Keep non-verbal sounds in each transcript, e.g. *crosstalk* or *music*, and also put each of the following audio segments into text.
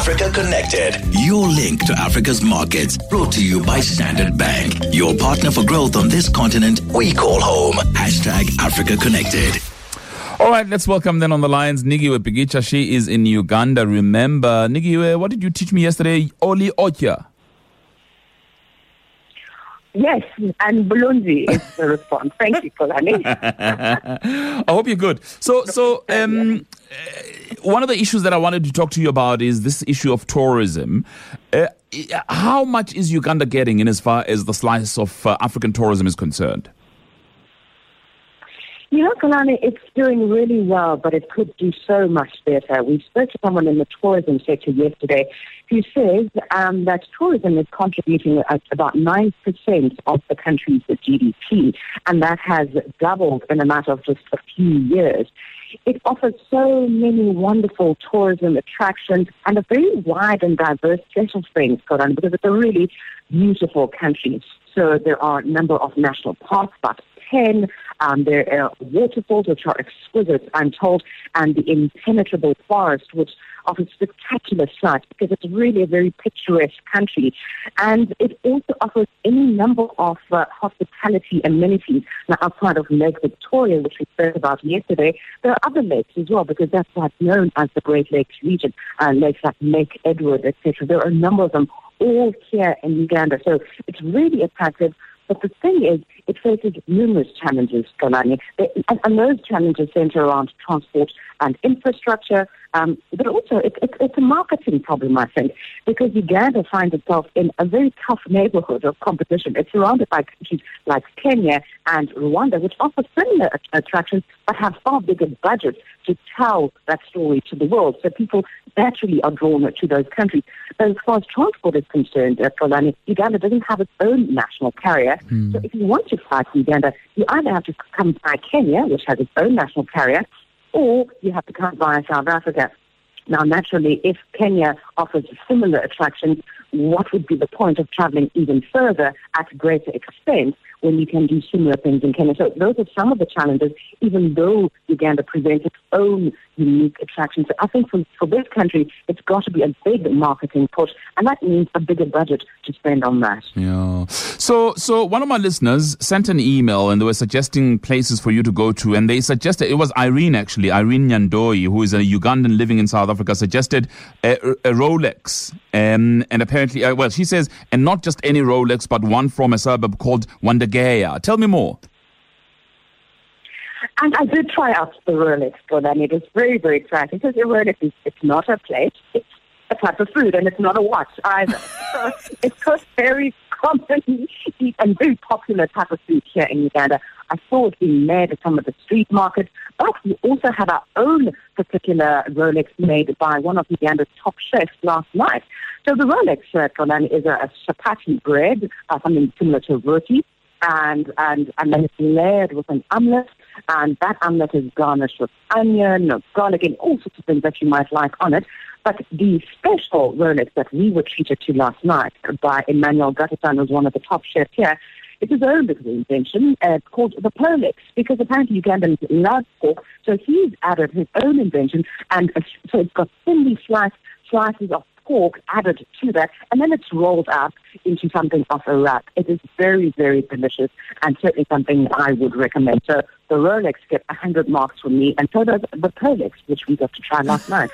Africa Connected, your link to Africa's markets. Brought to you by Standard Bank, your partner for growth on this continent we call home. Hashtag Africa Connected. All right, let's welcome then on the lines Nikiwe Bikitsha. She is in Uganda. Remember, Nigiwe, what did you teach me yesterday? Oli Otya. Yes, and Bulungi is the response. Thank you, Xolani. *laughs* I hope you're good. So, so um, uh, one of the issues that I wanted to talk to you about is this issue of tourism. Uh, how much is Uganda getting in as far as the slice of uh, African tourism is concerned? You know, Xolani, it's doing really well, but it could do so much better. We spoke to someone in the tourism sector yesterday who says um, that tourism is contributing at about 9% of the country's GDP, and that has doubled in a matter of just a few years. It offers so many wonderful tourism attractions and a very wide and diverse set of things, Xolani, because it's a really beautiful country. So there are a number of national parks, about 10. Um, there are waterfalls, which are exquisite, I'm told, and the impenetrable forest, which offers spectacular sights because it's really a very picturesque country. And it also offers any number of uh, hospitality amenities. Now, outside of Lake Victoria, which we spoke about yesterday, there are other lakes as well because that's what's known as the Great Lakes region, uh, lakes like Lake Edward, etc. There are a number of them all here in Uganda. So it's really attractive but the thing is, it faces numerous challenges, Xolani, and, and those challenges center around transport and infrastructure, um, but also it, it, it's a marketing problem, I think, because Uganda finds itself in a very tough neighborhood of competition. It's surrounded by countries like Kenya and Rwanda, which offer similar attractions but have far bigger budgets to tell that story to the world. So people naturally are drawn to those countries. But as far as transport is concerned, uh, Xolani, Uganda doesn't have its own national carrier. Mm. So if you want to fly to Uganda, you either have to come by Kenya, which has its own national carrier, or you have to come via South Africa. Now, naturally, if Kenya offers similar attractions, what would be the point of traveling even further at greater expense when you can do similar things in Kenya? So those are some of the challenges, even though Uganda presents its own unique attractions. So I think for, for this country, it's got to be a big marketing push, and that means a bigger budget to spend on that. Yeah. So, so one of my listeners sent an email, and they were suggesting places for you to go to, and they suggested it was Irene actually, Irene Nyandoi, who is a Ugandan living in South Africa, suggested a, a Rolex, um, and apparently, uh, well, she says, and not just any Rolex, but one from a suburb called Wandegeya. Tell me more. And I did try out the Rolex for them. It was very, very exciting because the Rolex is it's not a plate, it's a type of food, and it's not a watch either. so *laughs* it's a very common and very popular type of food here in Uganda. I saw it being made at some of the street markets, but we also had our own particular Rolex made by one of Uganda's top chefs last night. So the Rolex, uh, is a, a chapati bread, uh, something similar to roti, and and and then it's layered with an omelette, and that omelette is garnished with onion, garlic, and all sorts of things that you might like on it. But the special Rolex that we were treated to last night by Emmanuel Gatatan, who's one of the top chefs here, it's his own little invention uh, called the Pollex, because apparently Ugandans love pork, so he's added his own invention, and uh, so it's got thinly sliced slices of pork added to that, and then it's rolled up into something of a wrap. It is very, very delicious, and certainly something I would recommend. So the Rolex get 100 marks from me, and so does the Pollex, which we got to try last night.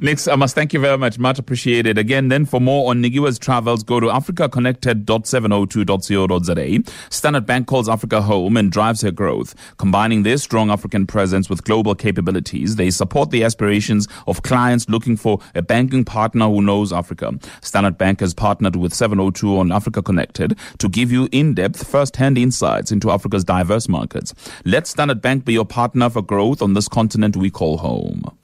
*laughs* Nix, I must thank you very much. Much appreciated. Again, then for more on Nikiwe's travels, go to africaconnected.702.co.za. Standard Bank calls Africa home and drives her growth. Combining their strong African presence with global capabilities, they support the aspirations of clients looking for a banking partner who knows Africa. Standard Bank has partnered with 702 on Africa Connected to give you in-depth, first-hand insights into Africa's diverse markets. Let Standard Bank be your partner for growth on this continent we call home.